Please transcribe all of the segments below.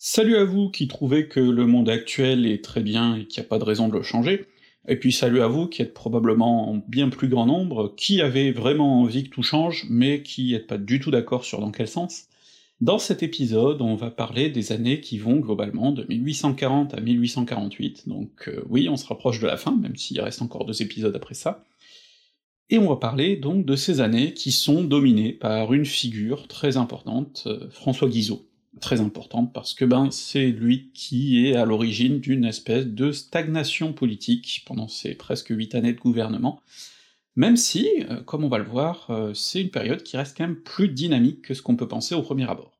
Salut à vous qui trouvez que le monde actuel est très bien et qu'il n'y a pas de raison de le changer, et puis salut à vous qui êtes probablement en bien plus grand nombre, qui avez vraiment envie que tout change, mais qui êtes pas du tout d'accord sur dans quel sens. Dans cet épisode, on va parler des années qui vont globalement de 1840 à 1848, donc euh, oui, on se rapproche de la fin, même s'il reste encore deux épisodes après ça. Et on va parler donc de ces années qui sont dominées par une figure très importante, euh, François Guizot très importante parce que ben c'est lui qui est à l'origine d'une espèce de stagnation politique pendant ces presque huit années de gouvernement, même si, euh, comme on va le voir, euh, c'est une période qui reste quand même plus dynamique que ce qu'on peut penser au premier abord.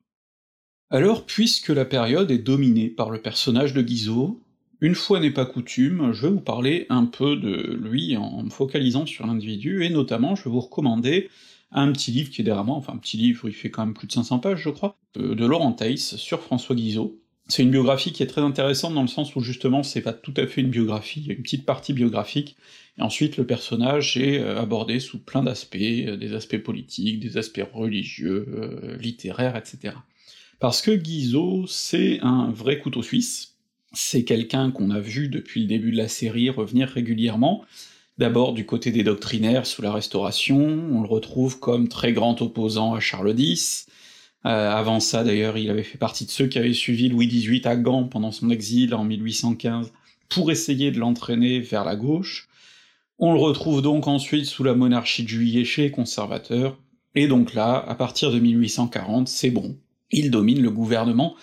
Alors, puisque la période est dominée par le personnage de Guizot, une fois n'est pas coutume, je vais vous parler un peu de lui en me focalisant sur l'individu, et notamment je vais vous recommander un petit livre qui est derrière moi, enfin un petit livre, il fait quand même plus de 500 pages, je crois, de Laurent Teiss sur François Guizot. C'est une biographie qui est très intéressante dans le sens où justement c'est pas tout à fait une biographie, il y a une petite partie biographique, et ensuite le personnage est euh, abordé sous plein d'aspects, euh, des aspects politiques, des aspects religieux, euh, littéraires, etc. Parce que Guizot, c'est un vrai couteau suisse, c'est quelqu'un qu'on a vu depuis le début de la série revenir régulièrement, D'abord du côté des doctrinaires sous la Restauration, on le retrouve comme très grand opposant à Charles X. Euh, avant ça d'ailleurs, il avait fait partie de ceux qui avaient suivi Louis XVIII à Gand pendant son exil en 1815 pour essayer de l'entraîner vers la gauche. On le retrouve donc ensuite sous la monarchie de Juillet chez les conservateurs, et donc là, à partir de 1840, c'est bon, il domine le gouvernement,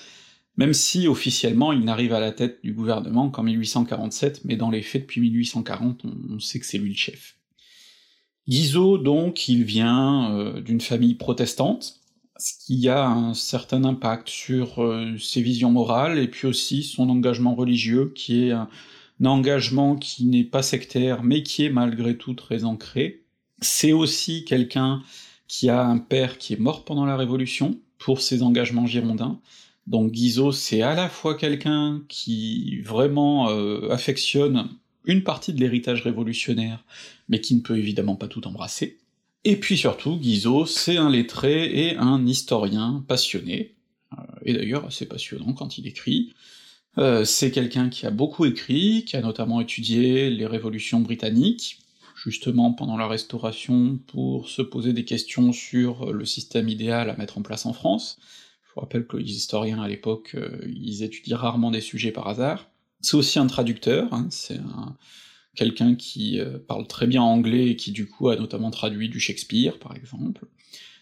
même si officiellement il n'arrive à la tête du gouvernement qu'en 1847, mais dans les faits depuis 1840 on, sait que c'est lui le chef. Guizot donc il vient euh, d'une famille protestante, ce qui a un certain impact sur euh, ses visions morales, et puis aussi son engagement religieux, qui est un, un engagement qui n'est pas sectaire, mais qui est malgré tout très ancré. C'est aussi quelqu'un qui a un père qui est mort pendant la Révolution, pour ses engagements girondins, donc Guizot, c'est à la fois quelqu'un qui vraiment euh, affectionne une partie de l'héritage révolutionnaire, mais qui ne peut évidemment pas tout embrasser. Et puis surtout, Guizot, c'est un lettré et un historien passionné, euh, et d'ailleurs assez passionnant quand il écrit. Euh, c'est quelqu'un qui a beaucoup écrit, qui a notamment étudié les révolutions britanniques, justement pendant la Restauration, pour se poser des questions sur le système idéal à mettre en place en France, je rappelle que les historiens à l'époque, euh, ils étudient rarement des sujets par hasard. C'est aussi un traducteur, hein, c'est un... quelqu'un qui euh, parle très bien anglais et qui du coup a notamment traduit du Shakespeare, par exemple.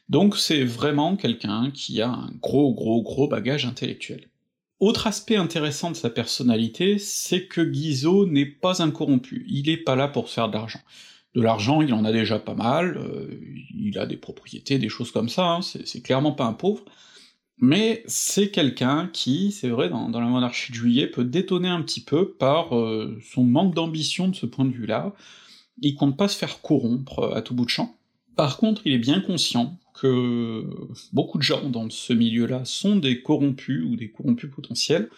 Donc c'est vraiment quelqu'un qui a un gros gros gros bagage intellectuel. Autre aspect intéressant de sa personnalité, c'est que Guizot n'est pas un corrompu, il est pas là pour faire de l'argent. De l'argent, il en a déjà pas mal, euh, il a des propriétés, des choses comme ça, hein, c'est clairement pas un pauvre, mais c'est quelqu'un qui, c'est vrai, dans, la monarchie de juillet, peut détonner un petit peu par euh, son manque d'ambition de ce point de vue-là, il compte pas se faire corrompre euh, à tout bout de champ. Par contre, il est bien conscient que beaucoup de gens dans ce milieu-là sont des corrompus ou des corrompus potentiels,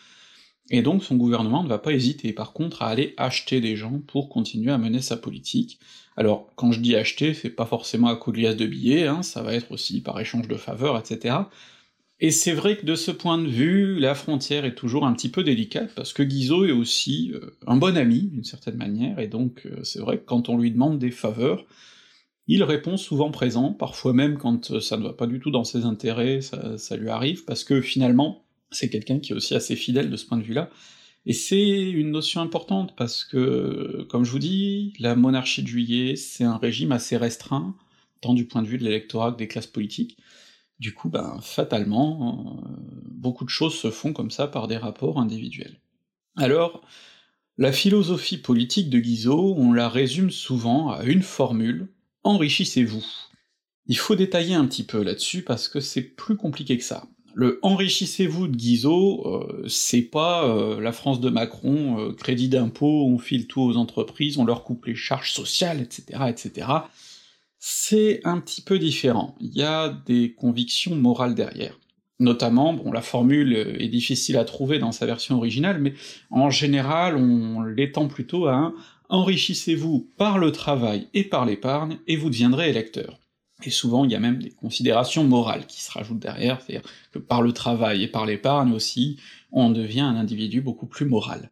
et donc son gouvernement ne va pas hésiter par contre à aller acheter des gens pour continuer à mener sa politique. Alors, quand je dis acheter, c'est pas forcément à coup de liasse de billets, hein, ça va être aussi par échange de faveurs, etc., et c'est vrai que de ce point de vue, la frontière est toujours un petit peu délicate, parce que Guizot est aussi euh, un bon ami, d'une certaine manière, et donc euh, c'est vrai que quand on lui demande des faveurs, il répond souvent présent, parfois même quand euh, ça ne va pas du tout dans ses intérêts, ça, ça lui arrive, parce que finalement, c'est quelqu'un qui est aussi assez fidèle de ce point de vue-là, et c'est une notion importante, parce que, comme je vous dis, la monarchie de juillet, c'est un régime assez restreint, tant du point de vue de l'électorat que des classes politiques, du coup, ben, fatalement, euh, beaucoup de choses se font comme ça par des rapports individuels. Alors, la philosophie politique de Guizot, on la résume souvent à une formule, enrichissez-vous. Il faut détailler un petit peu là-dessus parce que c'est plus compliqué que ça. Le enrichissez-vous de Guizot, euh, c'est pas euh, la France de Macron, crédit d'impôt, on file tout aux entreprises, on leur coupe les charges sociales, etc., etc c'est un petit peu différent. Il y a des convictions morales derrière. Notamment, bon, la formule est difficile à trouver dans sa version originale, mais en général, on l'étend plutôt à enrichissez-vous par le travail et par l'épargne, et vous deviendrez électeur. et souvent il y a même des considérations morales qui se rajoutent derrière, c'est-à-dire que par le travail et par l'épargne aussi, on devient un individu beaucoup plus moral.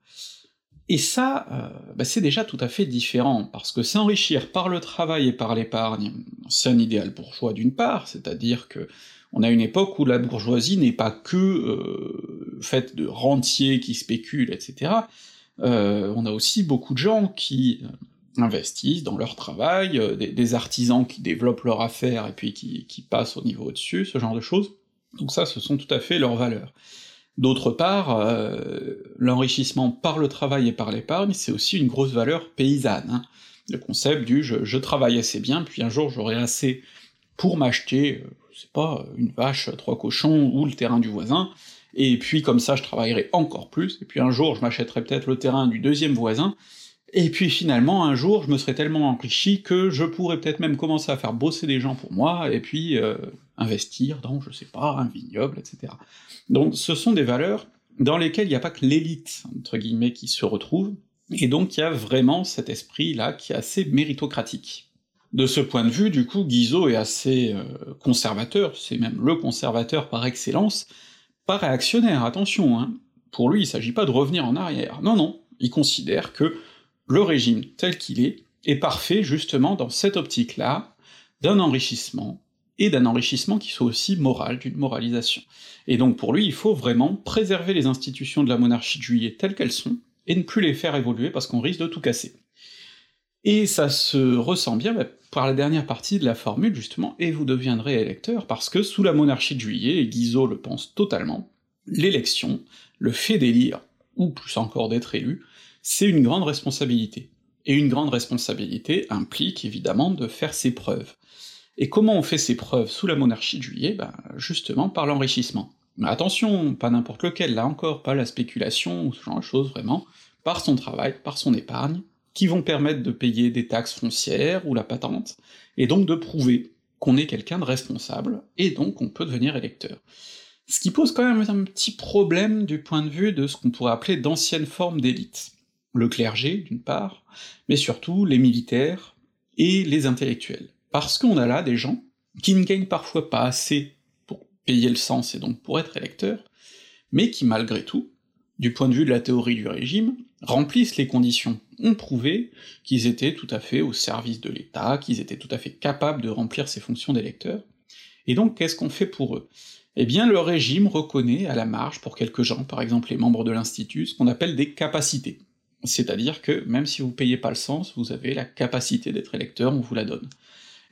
Et ça, euh, bah c'est déjà tout à fait différent, parce que s'enrichir par le travail et par l'épargne, c'est un idéal bourgeois d'une part, c'est-à-dire que on a une époque où la bourgeoisie n'est pas que euh, faite de rentiers qui spéculent, etc. Euh, on a aussi beaucoup de gens qui investissent dans leur travail, des, des, artisans qui développent leur affaire et puis qui, qui passent au niveau au-dessus, ce genre de choses. Donc ça, ce sont tout à fait leurs valeurs. D'autre part, euh, l'enrichissement par le travail et par l'épargne, c'est aussi une grosse valeur paysanne. Hein. Le concept du je, travaille assez bien, puis un jour j'aurai assez pour m'acheter, je sais pas, une vache, trois cochons ou le terrain du voisin, et puis comme ça je travaillerai encore plus, et puis un jour je m'achèterai peut-être le terrain du deuxième voisin, et puis finalement, un jour, je me serais tellement enrichi que je pourrais peut-être même commencer à faire bosser des gens pour moi, et puis euh, investir dans, je sais pas, un vignoble, etc. Donc ce sont des valeurs dans lesquelles il n'y a pas que l'élite, entre guillemets, qui se retrouve, et donc il y a vraiment cet esprit-là qui est assez méritocratique. De ce point de vue, du coup, Guizot est assez euh, conservateur, c'est même le conservateur par excellence, pas réactionnaire, attention, hein. Pour lui, il s'agit pas de revenir en arrière, non, non, il considère que le régime tel qu'il est est parfait justement dans cette optique-là, d'un enrichissement, et d'un enrichissement qui soit aussi moral, d'une moralisation. Et donc pour lui, il faut vraiment préserver les institutions de la monarchie de juillet telles qu'elles sont, et ne plus les faire évoluer parce qu'on risque de tout casser. Et ça se ressent bien bah, par la dernière partie de la formule, justement, et vous deviendrez électeur, parce que sous la monarchie de juillet, et Guizot le pense totalement, l'élection, le fait d'élire, ou plus encore d'être élu, c'est une grande responsabilité. Et une grande responsabilité implique évidemment de faire ses preuves. Et comment on fait ses preuves sous la monarchie de juillet Ben justement par l'enrichissement. Mais attention, pas n'importe lequel, là encore, pas la spéculation ou ce genre de choses, vraiment, par son travail, par son épargne, qui vont permettre de payer des taxes foncières ou la patente, et donc de prouver qu'on est quelqu'un de responsable, et donc on peut devenir électeur. Ce qui pose quand même un petit problème du point de vue de ce qu'on pourrait appeler d'anciennes formes d'élite le clergé, d'une part, mais surtout les militaires et les intellectuels. Parce qu'on a là des gens qui ne gagnent parfois pas assez pour payer le sens et donc pour être électeurs, mais qui malgré tout, du point de vue de la théorie du régime, remplissent les conditions, ont prouvé qu'ils étaient tout à fait au service de l'État, qu'ils étaient tout à fait capables de remplir ces fonctions d'électeurs, et donc qu'est-ce qu'on fait pour eux? Eh bien le régime reconnaît à la marge pour quelques gens, par exemple les membres de l'Institut, ce qu'on appelle des capacités, c'est-à-dire que même si vous payez pas le sens, vous avez la capacité d'être électeur, on vous la donne.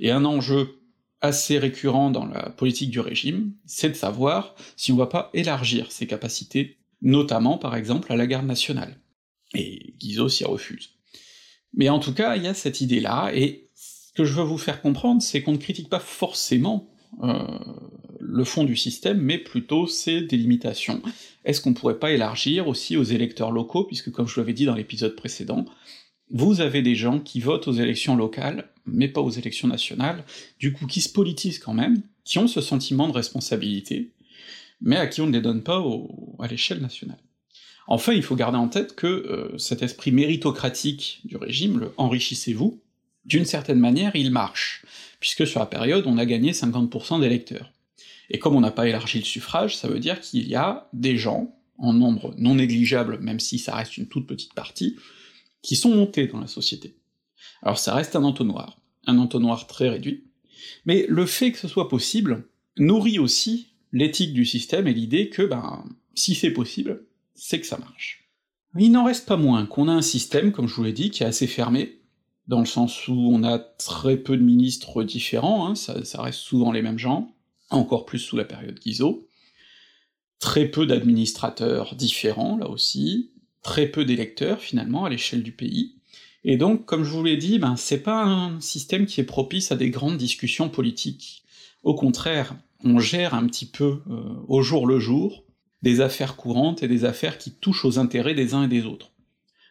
Et un enjeu assez récurrent dans la politique du régime, c'est de savoir si on va pas élargir ces capacités, notamment par exemple à la garde nationale. Et Guizot s'y refuse. Mais en tout cas, il y a cette idée-là, et ce que je veux vous faire comprendre, c'est qu'on ne critique pas forcément euh, le fond du système, mais plutôt ses délimitations. Est-ce qu'on pourrait pas élargir aussi aux électeurs locaux, puisque comme je l'avais dit dans l'épisode précédent, vous avez des gens qui votent aux élections locales, mais pas aux élections nationales, du coup qui se politisent quand même, qui ont ce sentiment de responsabilité, mais à qui on ne les donne pas à l'échelle nationale. Enfin, il faut garder en tête que euh, cet esprit méritocratique du régime, le enrichissez-vous, d'une certaine manière, il marche, puisque sur la période, on a gagné 50% d'électeurs. Et comme on n'a pas élargi le suffrage, ça veut dire qu'il y a des gens, en nombre non négligeable, même si ça reste une toute petite partie, qui sont montés dans la société. Alors ça reste un entonnoir, un entonnoir très réduit, mais le fait que ce soit possible nourrit aussi l'éthique du système et l'idée que, ben, si c'est possible, c'est que ça marche. Il n'en reste pas moins qu'on a un système, comme je vous l'ai dit, qui est assez fermé, dans le sens où on a très peu de ministres différents, hein, ça, ça reste souvent les mêmes gens, encore plus sous la période Guizot, très peu d'administrateurs différents, là aussi, très peu d'électeurs, finalement, à l'échelle du pays, et donc, comme je vous l'ai dit, ben c'est pas un système qui est propice à des grandes discussions politiques. Au contraire, on gère un petit peu euh, au jour le jour des affaires courantes et des affaires qui touchent aux intérêts des uns et des autres.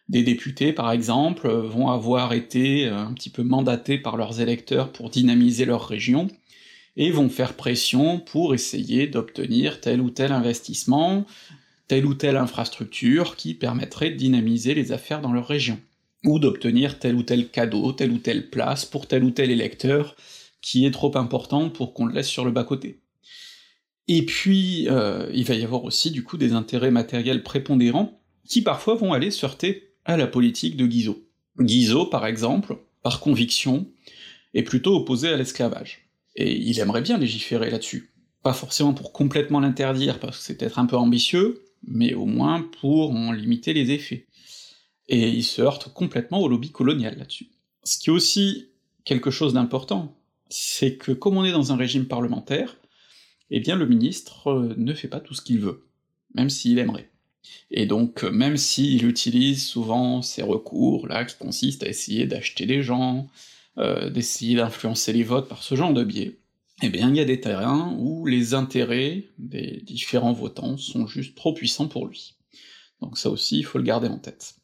Des députés, par exemple, vont avoir été euh, un petit peu mandatés par leurs électeurs pour dynamiser leur région, et vont faire pression pour essayer d'obtenir tel ou tel investissement, telle ou telle infrastructure qui permettrait de dynamiser les affaires dans leur région, ou d'obtenir tel ou tel cadeau, telle ou telle place pour tel ou tel électeur qui est trop important pour qu'on le laisse sur le bas-côté. Et puis, euh, il va y avoir aussi du coup des intérêts matériels prépondérants, qui parfois vont aller se heurter à la politique de Guizot. Guizot, par exemple, par conviction, est plutôt opposé à l'esclavage. Et il aimerait bien légiférer là-dessus. Pas forcément pour complètement l'interdire, parce que c'est peut-être un peu ambitieux, mais au moins pour en limiter les effets. Et il se heurte complètement au lobby colonial là-dessus. Ce qui est aussi quelque chose d'important, c'est que comme on est dans un régime parlementaire, eh bien le ministre euh, ne fait pas tout ce qu'il veut, même s'il aimerait. Et donc, même s'il utilise souvent ces recours là qui consistent à essayer d'acheter des gens, euh, d'essayer d'influencer les votes par ce genre de biais, eh bien il y a des terrains où les intérêts des différents votants sont juste trop puissants pour lui. Donc ça aussi, il faut le garder en tête.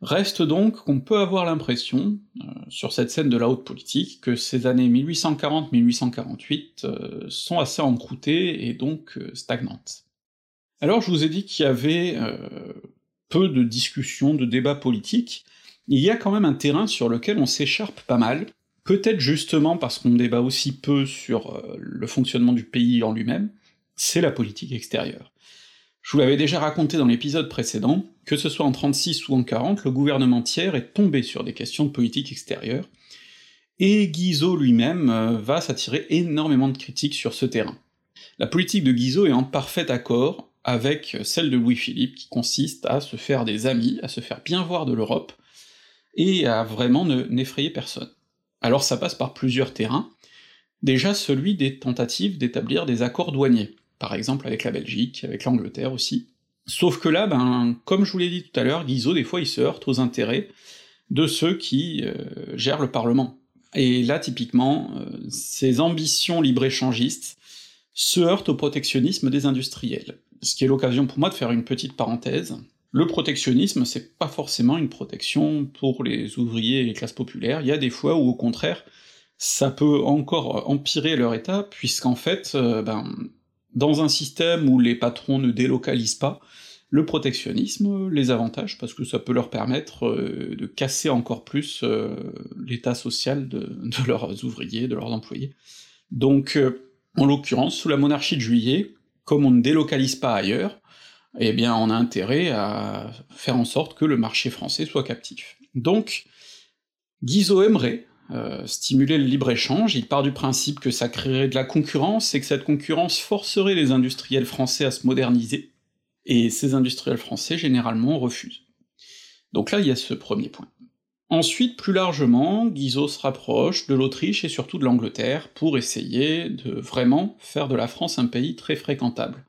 Reste donc qu'on peut avoir l'impression, euh, sur cette scène de la haute politique, que ces années 1840-1848 euh, sont assez encroûtées et donc euh, stagnantes. Alors je vous ai dit qu'il y avait peu de discussions, de débats politiques, il y a quand même un terrain sur lequel on s'écharpe pas mal, peut-être justement parce qu'on débat aussi peu sur le fonctionnement du pays en lui-même, c'est la politique extérieure. Je vous l'avais déjà raconté dans l'épisode précédent, que ce soit en 36 ou en 40, le gouvernement tiers est tombé sur des questions de politique extérieure, et Guizot lui-même euh, va s'attirer énormément de critiques sur ce terrain. La politique de Guizot est en parfait accord avec celle de Louis-Philippe, qui consiste à se faire des amis, à se faire bien voir de l'Europe, et à vraiment n'effrayer personne. Alors ça passe par plusieurs terrains, déjà celui des tentatives d'établir des accords douaniers par exemple avec la Belgique, avec l'Angleterre aussi. Sauf que là, ben, comme je vous l'ai dit tout à l'heure, Guizot, des fois, il se heurte aux intérêts de ceux qui euh, gèrent le Parlement. Et là, typiquement, euh, ces ambitions libre-échangistes se heurtent au protectionnisme des industriels. Ce qui est l'occasion pour moi de faire une petite parenthèse. Le protectionnisme, c'est pas forcément une protection pour les ouvriers et les classes populaires, il y a des fois où au contraire, ça peut encore empirer leur état, puisqu'en fait, euh, ben, dans un système où les patrons ne délocalisent pas, le protectionnisme les avantage parce que ça peut leur permettre euh, de casser encore plus euh, l'état social de, leurs ouvriers, de leurs employés. Donc, en l'occurrence, sous la monarchie de Juillet, comme on ne délocalise pas ailleurs, eh bien on a intérêt à faire en sorte que le marché français soit captif. Donc, Guizot aimerait euh, stimuler le libre-échange, il part du principe que ça créerait de la concurrence, et que cette concurrence forcerait les industriels français à se moderniser, et ces industriels français généralement refusent. Donc là, il y a ce premier point. Ensuite, plus largement, Guizot se rapproche de l'Autriche et surtout de l'Angleterre pour essayer de vraiment faire de la France un pays très fréquentable.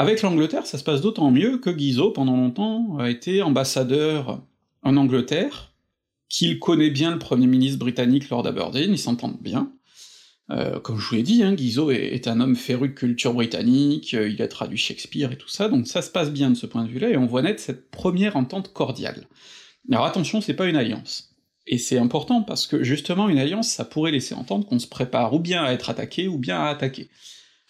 Avec l'Angleterre, ça se passe d'autant mieux que Guizot, pendant longtemps, a été ambassadeur en Angleterre, qu'il connaît bien le Premier ministre britannique Lord Aberdeen, ils s'entendent bien. Euh, comme je vous l'ai dit, hein, Guizot est, un homme féru de culture britannique, euh, il a traduit Shakespeare et tout ça, donc ça se passe bien de ce point de vue-là, et on voit naître cette première entente cordiale. Alors attention, c'est pas une alliance. Et c'est important parce que justement une alliance, ça pourrait laisser entendre qu'on se prépare ou bien à être attaqué, ou bien à attaquer.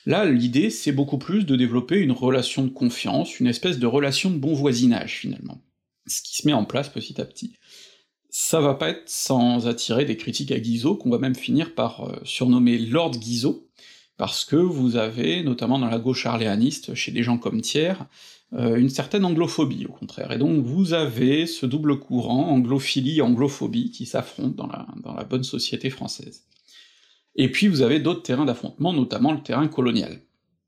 Là, l'idée, c'est beaucoup plus de développer une relation de confiance, une espèce de relation de bon voisinage, finalement. Ce qui se met en place petit à petit ça va pas être sans attirer des critiques à Guizot, qu'on va même finir par euh, surnommer Lord Guizot, parce que vous avez, notamment dans la gauche arléaniste, chez des gens comme Thiers, euh, une certaine anglophobie au contraire, et donc vous avez ce double courant, anglophilie, anglophobie, qui s'affrontent dans la, dans la bonne société française. Et puis vous avez d'autres terrains d'affrontement, notamment le terrain colonial.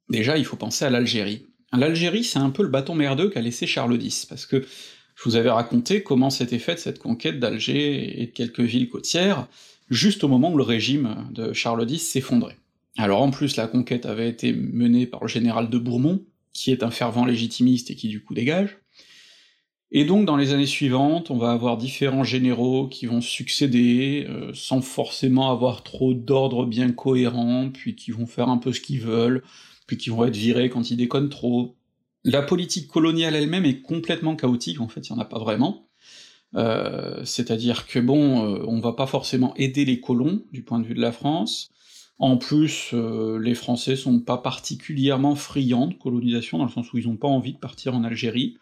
Déjà, il faut penser à l'Algérie. L'Algérie, c'est un peu le bâton merdeux qu'a laissé Charles X, parce que je vous avais raconté comment s'était faite cette conquête d'Alger et de quelques villes côtières, juste au moment où le régime de Charles X s'effondrait. Alors en plus, la conquête avait été menée par le général de Bourmont, qui est un fervent légitimiste et qui du coup dégage, et donc dans les années suivantes, on va avoir différents généraux qui vont succéder, euh, sans forcément avoir trop d'ordre bien cohérent, puis qui vont faire un peu ce qu'ils veulent, puis qui vont être virés quand ils déconnent trop, la politique coloniale elle-même est complètement chaotique, en fait, il n'y en a pas vraiment. Euh, c'est-à-dire que bon, euh, on va pas forcément aider les colons du point de vue de la France. En plus, les Français sont pas particulièrement friands de colonisation, dans le sens où ils ont pas envie de partir en Algérie,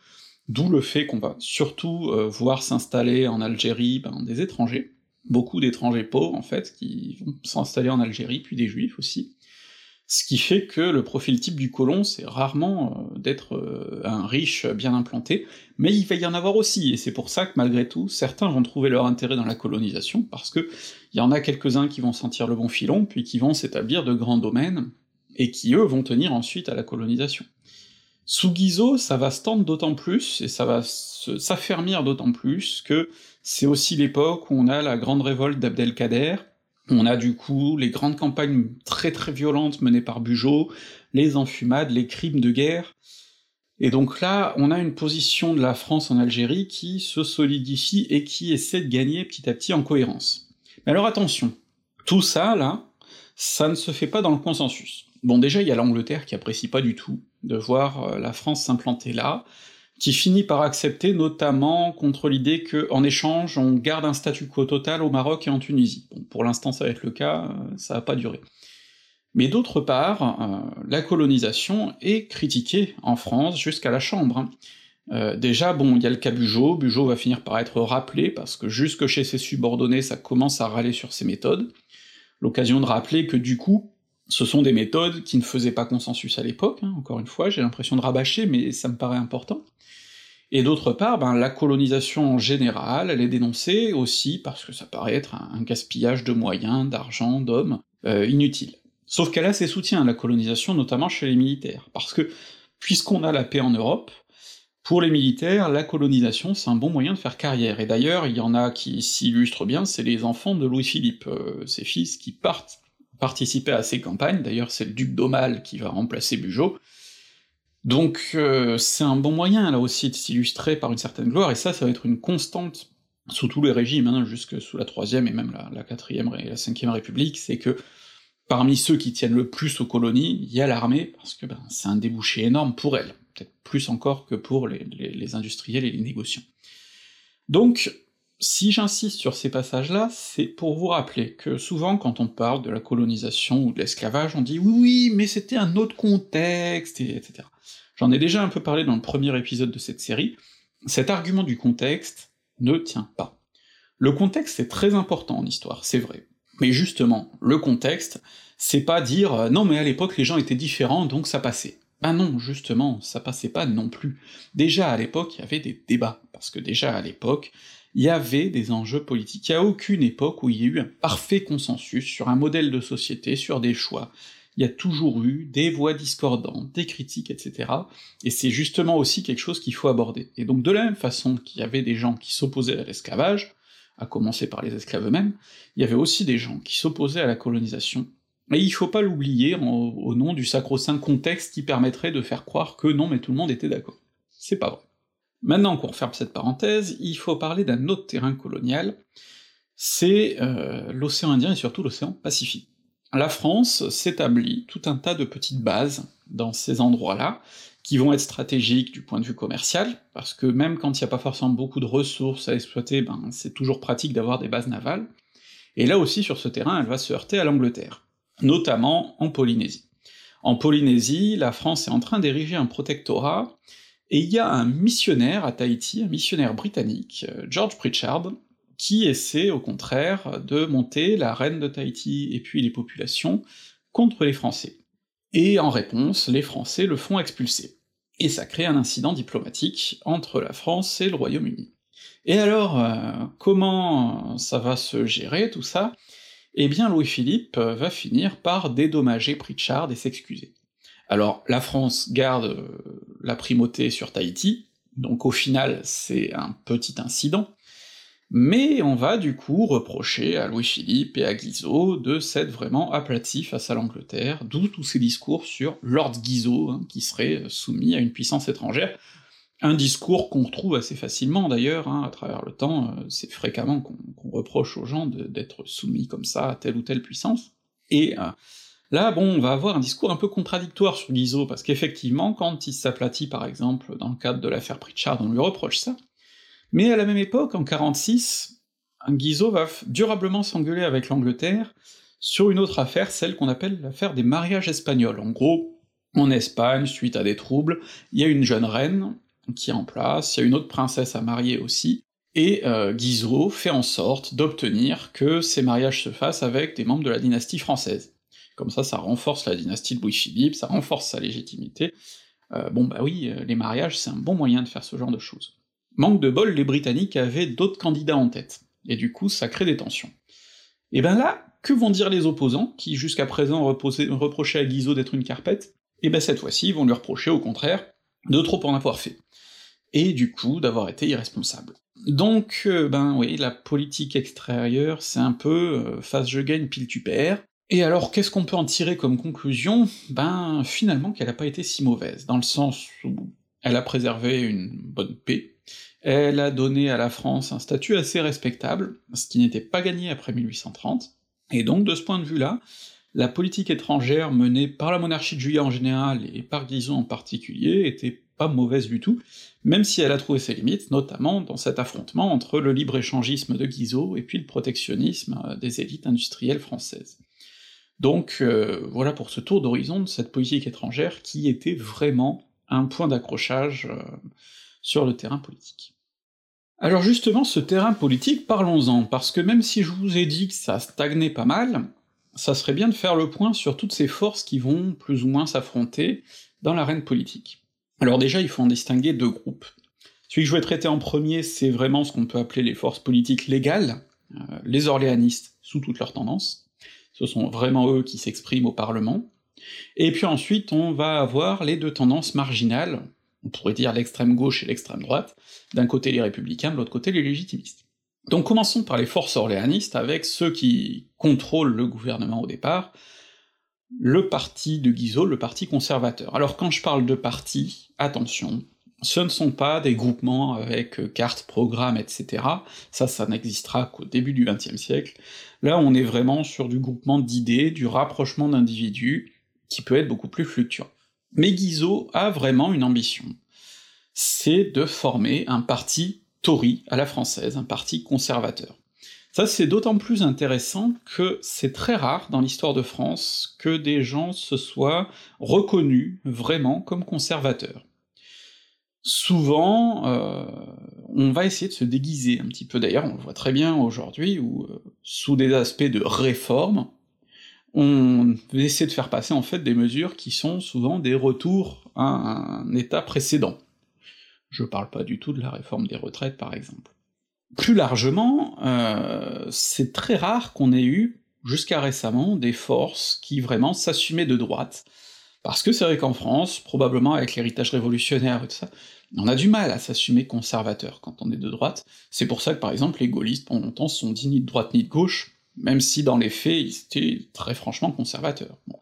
d'où le fait qu'on va surtout voir s'installer en Algérie ben, des étrangers. beaucoup d'étrangers pauvres en fait, qui vont s'installer en Algérie, puis des juifs aussi, ce qui fait que le profil type du colon, c'est rarement euh, d'être euh, un riche bien implanté, mais il va y en avoir aussi, et c'est pour ça que malgré tout, certains vont trouver leur intérêt dans la colonisation, parce que il y en a quelques-uns qui vont sentir le bon filon, puis qui vont s'établir de grands domaines, et qui eux vont tenir ensuite à la colonisation. Sous Guizot, ça va se tendre d'autant plus, et ça va s'affermir d'autant plus, que c'est aussi l'époque où on a la grande révolte d'Abdelkader, on a du coup les grandes campagnes très très violentes menées par Bugeaud, les enfumades, les crimes de guerre, et donc là, on a une position de la France en Algérie qui se solidifie et qui essaie de gagner petit à petit en cohérence. Mais alors attention, tout ça, là, ça ne se fait pas dans le consensus. Bon déjà, il y a l'Angleterre qui apprécie pas du tout de voir euh, la France s'implanter là, qui finit par accepter notamment contre l'idée que en échange on garde un statu quo total au Maroc et en Tunisie. Bon, pour l'instant ça va être le cas, euh, ça va pas durer. Mais d'autre part, euh, la colonisation est critiquée en France jusqu'à la Chambre. Hein. Déjà, bon, il y a le cas Bugeaud, Bugeaud va finir par être rappelé, parce que jusque chez ses subordonnés, ça commence à râler sur ses méthodes. L'occasion de rappeler que du coup, ce sont des méthodes qui ne faisaient pas consensus à l'époque, hein, encore une fois, j'ai l'impression de rabâcher, mais ça me paraît important. Et d'autre part, ben, la colonisation en général, elle est dénoncée aussi parce que ça paraît être un, gaspillage de moyens, d'argent, d'hommes, euh, inutile. Sauf qu'elle a ses soutiens, la colonisation, notamment chez les militaires, parce que, puisqu'on a la paix en Europe, pour les militaires, la colonisation, c'est un bon moyen de faire carrière, et d'ailleurs, il y en a qui s'illustrent bien, c'est les enfants de Louis-Philippe, euh, ses fils qui partent participer à ces campagnes, d'ailleurs c'est le duc d'Aumale qui va remplacer Bugeaud, donc euh, c'est un bon moyen là aussi de s'illustrer par une certaine gloire, et ça, ça va être une constante sous tous les régimes, hein, jusque sous la troisième et même la, quatrième et la cinquième république, c'est que parmi ceux qui tiennent le plus aux colonies, il y a l'armée, parce que ben, c'est un débouché énorme pour elle, peut-être plus encore que pour les, les industriels et les négociants. Donc, si j'insiste sur ces passages-là, c'est pour vous rappeler que souvent quand on parle de la colonisation ou de l'esclavage, on dit oui, oui, mais c'était un autre contexte, etc. J'en ai déjà un peu parlé dans le premier épisode de cette série, cet argument du contexte ne tient pas. Le contexte est très important en histoire, c'est vrai. Mais justement, le contexte, c'est pas dire non mais à l'époque les gens étaient différents donc ça passait. Ben non, justement, ça passait pas non plus. Déjà à l'époque, il y avait des débats, parce que déjà à l'époque, il y avait des enjeux politiques. Il n'y a aucune époque où il y a eu un parfait consensus sur un modèle de société, sur des choix. Il y a toujours eu des voix discordantes, des critiques, etc. Et c'est justement aussi quelque chose qu'il faut aborder. Et donc de la même façon qu'il y avait des gens qui s'opposaient à l'esclavage, à commencer par les esclaves eux-mêmes, il y avait aussi des gens qui s'opposaient à la colonisation, et il faut pas l'oublier au nom du sacro-saint contexte qui permettrait de faire croire que non mais tout le monde était d'accord. C'est pas vrai. Maintenant qu'on referme cette parenthèse, il faut parler d'un autre terrain colonial, c'est euh, l'océan Indien et surtout l'océan Pacifique. La France s'établit tout un tas de petites bases dans ces endroits-là, qui vont être stratégiques du point de vue commercial, parce que même quand il n'y a pas forcément beaucoup de ressources à exploiter, ben c'est toujours pratique d'avoir des bases navales, et là aussi sur ce terrain elle va se heurter à l'Angleterre, notamment en Polynésie. En Polynésie, la France est en train d'ériger un protectorat et il y a un missionnaire à Tahiti, un missionnaire britannique, euh, George Pritchard, qui essaie au contraire de monter la reine de Tahiti et puis les populations contre les Français. Et en réponse, les Français le font expulser. Et ça crée un incident diplomatique entre la France et le Royaume-Uni. Et alors, euh, comment ça va se gérer tout ça? Eh bien Louis-Philippe va finir par dédommager Pritchard et s'excuser. Alors la France garde euh, la primauté sur Tahiti, donc au final c'est un petit incident, mais on va du coup reprocher à Louis-Philippe et à Guizot de s'être vraiment aplatis face à l'Angleterre, d'où tous ces discours sur Lord Guizot, hein, qui serait soumis à une puissance étrangère, un discours qu'on retrouve assez facilement d'ailleurs, hein, à travers le temps, euh, c'est fréquemment qu'on reproche aux gens d'être soumis comme ça à telle ou telle puissance, et euh, Là, bon, on va avoir un discours un peu contradictoire sur Guizot, parce qu'effectivement, quand il s'aplatit par exemple dans le cadre de l'affaire Pritchard, on lui reproche ça, mais à la même époque, en 46, Guizot va durablement s'engueuler avec l'Angleterre sur une autre affaire, celle qu'on appelle l'affaire des mariages espagnols. En gros, en Espagne, suite à des troubles, il y a une jeune reine qui est en place, il y a une autre princesse à marier aussi, et euh, Guizot fait en sorte d'obtenir que ces mariages se fassent avec des membres de la dynastie française. Comme ça, ça renforce la dynastie de Louis-Philippe, ça renforce sa légitimité. Euh, bon bah oui, les mariages, c'est un bon moyen de faire ce genre de choses. Manque de bol, les Britanniques avaient d'autres candidats en tête, et du coup ça crée des tensions. Et ben là, que vont dire les opposants, qui jusqu'à présent reprochaient à Guizot d'être une carpette? Et ben cette fois-ci, ils vont lui reprocher au contraire de trop en avoir fait, et du coup d'avoir été irresponsable. Donc, euh, ben oui, la politique extérieure, c'est un peu euh, face je gagne, pile tu perds, et alors, qu'est-ce qu'on peut en tirer comme conclusion? Ben, finalement, qu'elle a pas été si mauvaise, dans le sens où elle a préservé une bonne paix, elle a donné à la France un statut assez respectable, ce qui n'était pas gagné après 1830, et donc de ce point de vue-là, la politique étrangère menée par la monarchie de Juillet en général et par Guizot en particulier était pas mauvaise du tout, même si elle a trouvé ses limites, notamment dans cet affrontement entre le libre-échangisme de Guizot et puis le protectionnisme euh, des élites industrielles françaises. Donc euh, voilà pour ce tour d'horizon de cette politique étrangère qui était vraiment un point d'accrochage euh, sur le terrain politique. Alors justement, ce terrain politique, parlons-en, parce que même si je vous ai dit que ça stagnait pas mal, ça serait bien de faire le point sur toutes ces forces qui vont plus ou moins s'affronter dans l'arène politique. Alors déjà, il faut en distinguer deux groupes. Celui que je vais traiter en premier, c'est vraiment ce qu'on peut appeler les forces politiques légales, euh, les orléanistes sous toutes leurs tendances, ce sont vraiment eux qui s'expriment au Parlement, et puis ensuite on va avoir les deux tendances marginales, on pourrait dire l'extrême gauche et l'extrême droite, d'un côté les républicains, de l'autre côté les légitimistes. Donc commençons par les forces orléanistes, avec ceux qui contrôlent le gouvernement au départ, le parti de Guizot, le parti conservateur. Alors quand je parle de parti, attention, ce ne sont pas des groupements avec euh, cartes, programmes, etc. Ça, ça n'existera qu'au début du XXe siècle. Là, on est vraiment sur du groupement d'idées, du rapprochement d'individus, qui peut être beaucoup plus fluctuant. Mais Guizot a vraiment une ambition, c'est de former un parti Tory à la française, un parti conservateur. Ça c'est d'autant plus intéressant que c'est très rare dans l'histoire de France que des gens se soient reconnus vraiment comme conservateurs. Souvent, euh, on va essayer de se déguiser un petit peu, d'ailleurs on le voit très bien aujourd'hui, où euh, sous des aspects de réforme, on essaie de faire passer en fait des mesures qui sont souvent des retours à un état précédent. Je parle pas du tout de la réforme des retraites par exemple. Plus largement, euh, c'est très rare qu'on ait eu, jusqu'à récemment, des forces qui vraiment s'assumaient de droite, parce que c'est vrai qu'en France, probablement avec l'héritage révolutionnaire et tout ça, on a du mal à s'assumer conservateur quand on est de droite, c'est pour ça que par exemple les gaullistes pendant longtemps se sont dit ni de droite ni de gauche, même si dans les faits, ils étaient très franchement conservateurs, bon.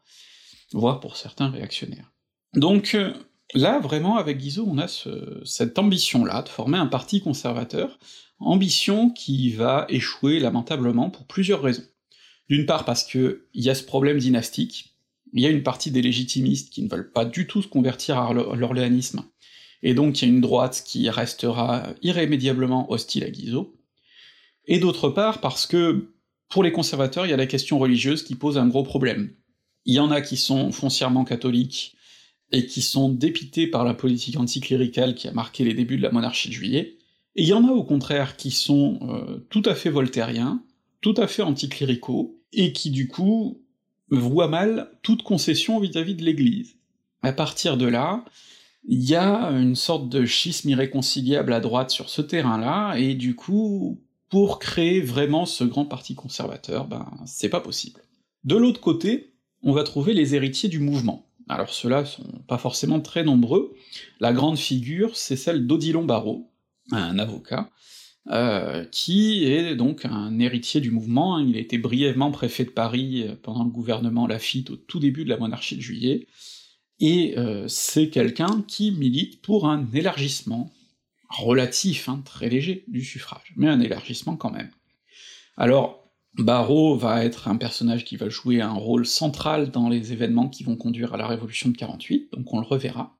voire pour certains réactionnaires. Donc euh, là, vraiment, avec Guizot, on a cette ambition-là, de former un parti conservateur, ambition qui va échouer lamentablement pour plusieurs raisons. D'une part parce que il y a ce problème dynastique, il y a une partie des légitimistes qui ne veulent pas du tout se convertir à l'orléanisme, et donc il y a une droite qui restera irrémédiablement hostile à Guizot, et d'autre part parce que pour les conservateurs, il y a la question religieuse qui pose un gros problème. Il y en a qui sont foncièrement catholiques et qui sont dépités par la politique anticléricale qui a marqué les débuts de la monarchie de juillet, et il y en a au contraire qui sont euh, tout à fait voltairiens, tout à fait anticléricaux, et qui du coup voient mal toute concession vis-à-vis -vis de l'Église. À partir de là, il y a une sorte de schisme irréconciliable à droite sur ce terrain-là, et du coup, pour créer vraiment ce grand parti conservateur, ben c'est pas possible. De l'autre côté, on va trouver les héritiers du mouvement. Alors ceux-là sont pas forcément très nombreux, la grande figure c'est celle d'Odilon Barrault, un avocat, euh, qui est donc un héritier du mouvement, il a été brièvement préfet de Paris euh, pendant le gouvernement Lafitte au tout début de la monarchie de juillet, et euh, c'est quelqu'un qui milite pour un élargissement relatif, hein, très léger, du suffrage, mais un élargissement quand même. Alors, Barreau va être un personnage qui va jouer un rôle central dans les événements qui vont conduire à la Révolution de 48, donc on le reverra.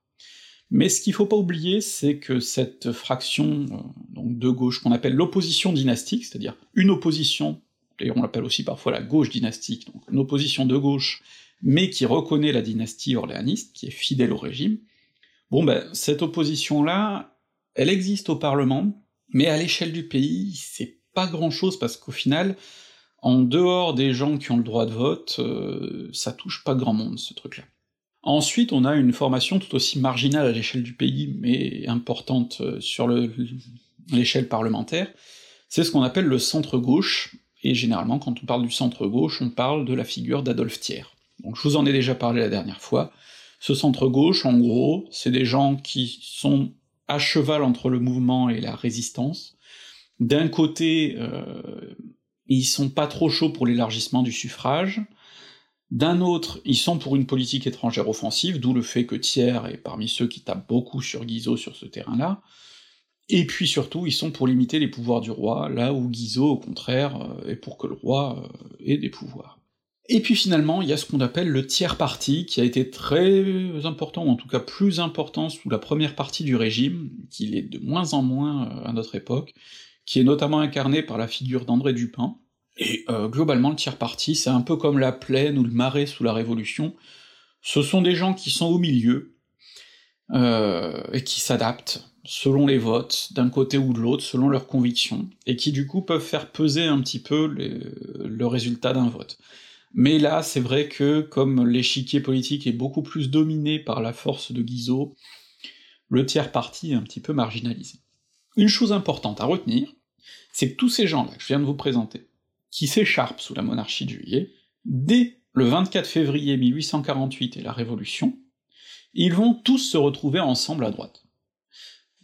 Mais ce qu'il faut pas oublier, c'est que cette fraction euh, donc de gauche qu'on appelle l'opposition dynastique, c'est-à-dire une opposition, d'ailleurs on l'appelle aussi parfois la gauche dynastique, donc une opposition de gauche, mais qui reconnaît la dynastie orléaniste, qui est fidèle au régime, bon ben cette opposition-là, elle existe au Parlement, Mais à l'échelle du pays, c'est pas grand-chose, parce qu'au final, en dehors des gens qui ont le droit de vote, euh, ça touche pas grand monde, ce truc-là. Ensuite, on a une formation tout aussi marginale à l'échelle du pays, mais importante euh, sur l'échelle parlementaire, c'est ce qu'on appelle le centre-gauche, et généralement, quand on parle du centre-gauche, on parle de la figure d'Adolphe Thiers. Donc je vous en ai déjà parlé la dernière fois. Ce centre-gauche, en gros, c'est des gens qui sont à cheval entre le mouvement et la résistance. D'un côté, euh, ils sont pas trop chauds pour l'élargissement du suffrage, d'un autre, ils sont pour une politique étrangère offensive, d'où le fait que Thiers est parmi ceux qui tapent beaucoup sur Guizot sur ce terrain-là, et puis surtout, ils sont pour limiter les pouvoirs du roi, là où Guizot, au contraire, euh, est pour que le roi euh, ait des pouvoirs. Et puis finalement, il y a ce qu'on appelle le tiers parti, qui a été très important, ou en tout cas plus important sous la première partie du régime, qu'il est de moins en moins euh, à notre époque, qui est notamment incarné par la figure d'André Dupin, et globalement le tiers parti, c'est un peu comme la plaine ou le marais sous la Révolution, ce sont des gens qui sont au milieu, et qui s'adaptent, selon les votes, d'un côté ou de l'autre, selon leurs convictions, et qui du coup peuvent faire peser un petit peu le résultat d'un vote. Mais là, c'est vrai que, comme l'échiquier politique est beaucoup plus dominé par la force de Guizot, le tiers parti est un petit peu marginalisé. Une chose importante à retenir, c'est que tous ces gens-là que je viens de vous présenter, qui s'écharpent sous la monarchie de juillet, dès le 24 février 1848 et la Révolution, ils vont tous se retrouver ensemble à droite.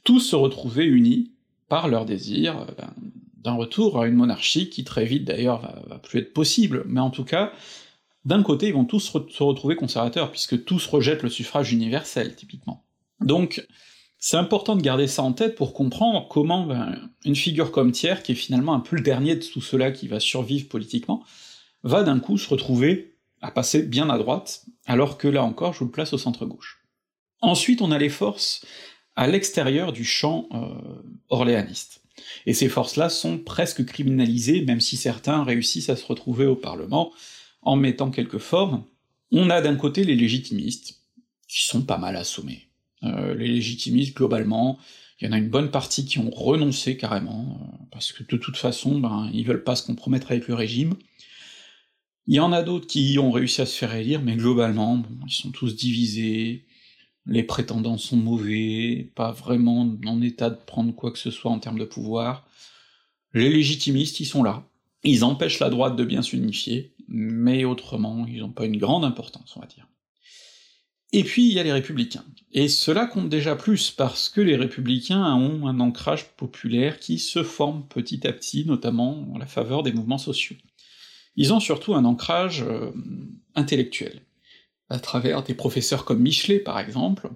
Tous se retrouver unis par leur désir euh, ben, d'un retour à une monarchie qui très vite d'ailleurs va, plus être possible, mais en tout cas, d'un côté ils vont tous se retrouver conservateurs, puisque tous rejettent le suffrage universel, typiquement. Donc, c'est important de garder ça en tête pour comprendre comment ben, une figure comme Thiers, qui est finalement un peu le dernier de tout cela qui va survivre politiquement, va d'un coup se retrouver à passer bien à droite, alors que là encore je vous le place au centre-gauche. Ensuite on a les forces à l'extérieur du champ euh, orléaniste. Et ces forces-là sont presque criminalisées, même si certains réussissent à se retrouver au Parlement en mettant quelques formes. On a d'un côté les légitimistes, qui sont pas mal assommés. Euh, les légitimistes, globalement, il y en a une bonne partie qui ont renoncé carrément, euh, parce que de toute façon, ben, ils veulent pas se compromettre avec le régime. Il y en a d'autres qui ont réussi à se faire élire, mais globalement, bon, ils sont tous divisés, les prétendants sont mauvais, pas vraiment en état de prendre quoi que ce soit en termes de pouvoir. Les légitimistes, ils sont là. Ils empêchent la droite de bien s'unifier, mais autrement, ils n'ont pas une grande importance, on va dire. Et puis il y a les républicains. Et cela compte déjà plus, parce que les républicains ont un ancrage populaire qui se forme petit à petit, notamment à la faveur des mouvements sociaux. Ils ont surtout un ancrage euh, intellectuel à travers des professeurs comme Michelet, par exemple,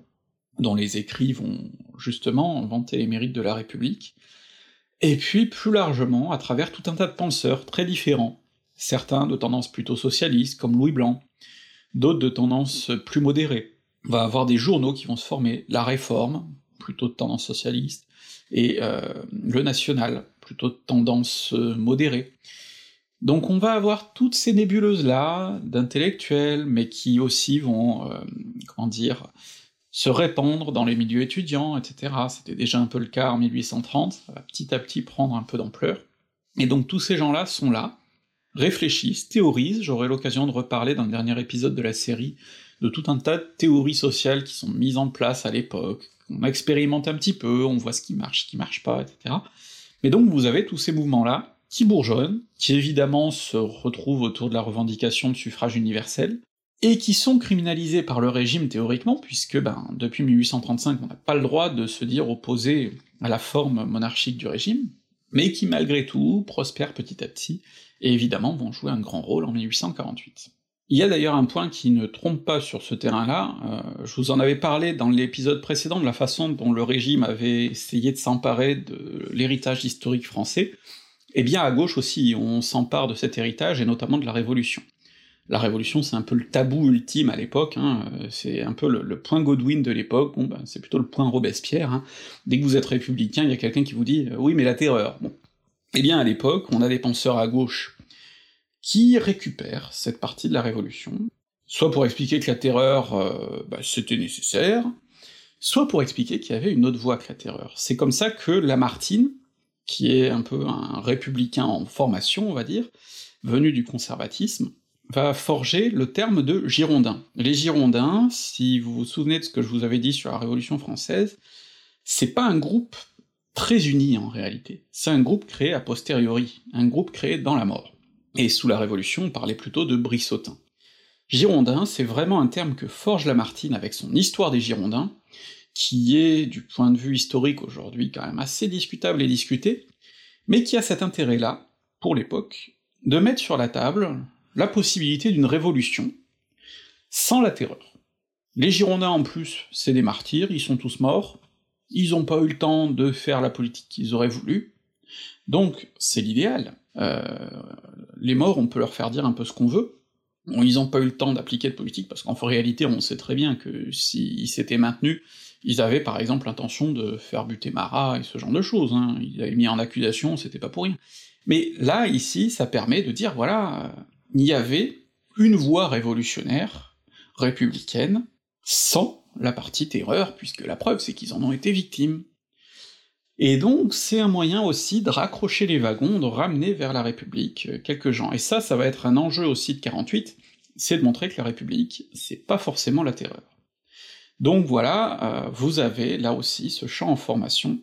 dont les écrits vont justement vanter les mérites de la République, et puis plus largement à travers tout un tas de penseurs très différents, certains de tendance plutôt socialiste, comme Louis Blanc, d'autres de tendance plus modérée. On va avoir des journaux qui vont se former, La Réforme, plutôt de tendance socialiste, et euh, Le National, plutôt de tendance euh, modérée. Donc on va avoir toutes ces nébuleuses-là, d'intellectuels, mais qui aussi vont, euh, comment dire, se répandre dans les milieux étudiants, etc. C'était déjà un peu le cas en 1830, ça va petit à petit prendre un peu d'ampleur. Et donc tous ces gens-là sont là, réfléchissent, théorisent, j'aurai l'occasion de reparler dans le dernier épisode de la série de tout un tas de théories sociales qui sont mises en place à l'époque, on expérimente un petit peu, on voit ce qui marche, ce qui marche pas, etc. Mais donc vous avez tous ces mouvements-là, qui bourgeonnent, qui évidemment se retrouvent autour de la revendication de suffrage universel, et qui sont criminalisés par le régime théoriquement, puisque ben, depuis 1835 on n'a pas le droit de se dire opposé à la forme monarchique du régime, mais qui malgré tout prospèrent petit à petit, et évidemment vont jouer un grand rôle en 1848. Il y a d'ailleurs un point qui ne trompe pas sur ce terrain-là, euh, je vous en avais parlé dans l'épisode précédent de la façon dont le régime avait essayé de s'emparer de l'héritage historique français, eh bien à gauche aussi, on s'empare de cet héritage, et notamment de la Révolution. La Révolution, c'est un peu le tabou ultime à l'époque, hein, c'est un peu le, point Godwin de l'époque, bon ben c'est plutôt le point Robespierre, hein. dès que vous êtes républicain, il y a quelqu'un qui vous dit euh, oui mais la terreur. Bon. Eh bien à l'époque, on a des penseurs à gauche qui récupèrent cette partie de la Révolution, soit pour expliquer que la terreur, euh, bah, c'était nécessaire, soit pour expliquer qu'il y avait une autre voie que la terreur. C'est comme ça que Lamartine, qui est un peu un républicain en formation, on va dire, venu du conservatisme, va forger le terme de Girondin. Les Girondins, si vous vous souvenez de ce que je vous avais dit sur la Révolution française, c'est pas un groupe très uni en réalité, c'est un groupe créé a posteriori, un groupe créé dans la mort. Et sous la Révolution, on parlait plutôt de Brissotins. Girondin, c'est vraiment un terme que forge Lamartine avec son Histoire des Girondins, qui est, du point de vue historique aujourd'hui, quand même assez discutable et discuté, mais qui a cet intérêt-là, pour l'époque, de mettre sur la table la possibilité d'une révolution, sans la terreur. Les Girondins en plus, c'est des martyrs, ils sont tous morts, ils ont pas eu le temps de faire la politique qu'ils auraient voulu, donc c'est l'idéal. Euh, les morts, on peut leur faire dire un peu ce qu'on veut, ils ont pas eu le temps d'appliquer de politique, parce qu'en réalité, on sait très bien que s'ils s'étaient maintenus, ils avaient par exemple l'intention de faire buter Marat et ce genre de choses, hein. ils avaient mis en accusation, c'était pas pour rien. Mais là, ici, ça permet de dire, voilà, il y avait une voie révolutionnaire, républicaine, sans la partie terreur, puisque la preuve c'est qu'ils en ont été victimes. Et donc c'est un moyen aussi de raccrocher les wagons, de ramener vers la République euh, quelques gens. Et ça, ça va être un enjeu aussi de 48, c'est de montrer que la République, c'est pas forcément la terreur. Donc voilà, euh, vous avez là aussi ce champ en formation,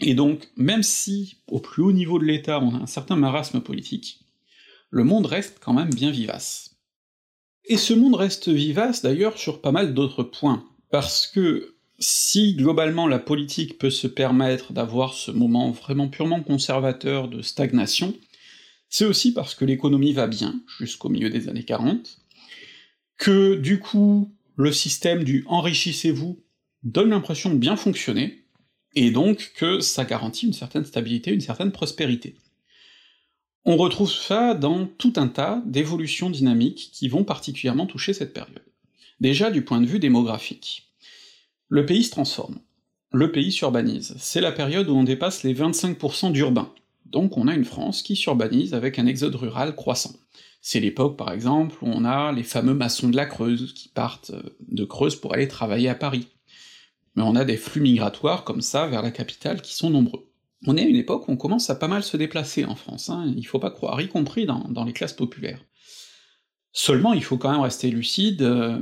et donc même si au plus haut niveau de l'État on a un certain marasme politique, le monde reste quand même bien vivace. Et ce monde reste vivace d'ailleurs sur pas mal d'autres points, parce que si globalement la politique peut se permettre d'avoir ce moment vraiment purement conservateur de stagnation, c'est aussi parce que l'économie va bien, jusqu'au milieu des années 40, que du coup le système du enrichissez-vous donne l'impression de bien fonctionner, et donc que ça garantit une certaine stabilité, une certaine prospérité. On retrouve ça dans tout un tas d'évolutions dynamiques qui vont particulièrement toucher cette période. Déjà du point de vue démographique. Le pays se transforme, le pays s'urbanise, c'est la période où on dépasse les 25% d'urbains, donc on a une France qui s'urbanise avec un exode rural croissant. C'est l'époque, par exemple, où on a les fameux maçons de la Creuse qui partent euh, de Creuse pour aller travailler à Paris. Mais on a des flux migratoires comme ça vers la capitale qui sont nombreux. On est à une époque où on commence à pas mal se déplacer en France, hein, il faut pas croire, y compris dans, les classes populaires. Seulement, il faut quand même rester lucide, euh,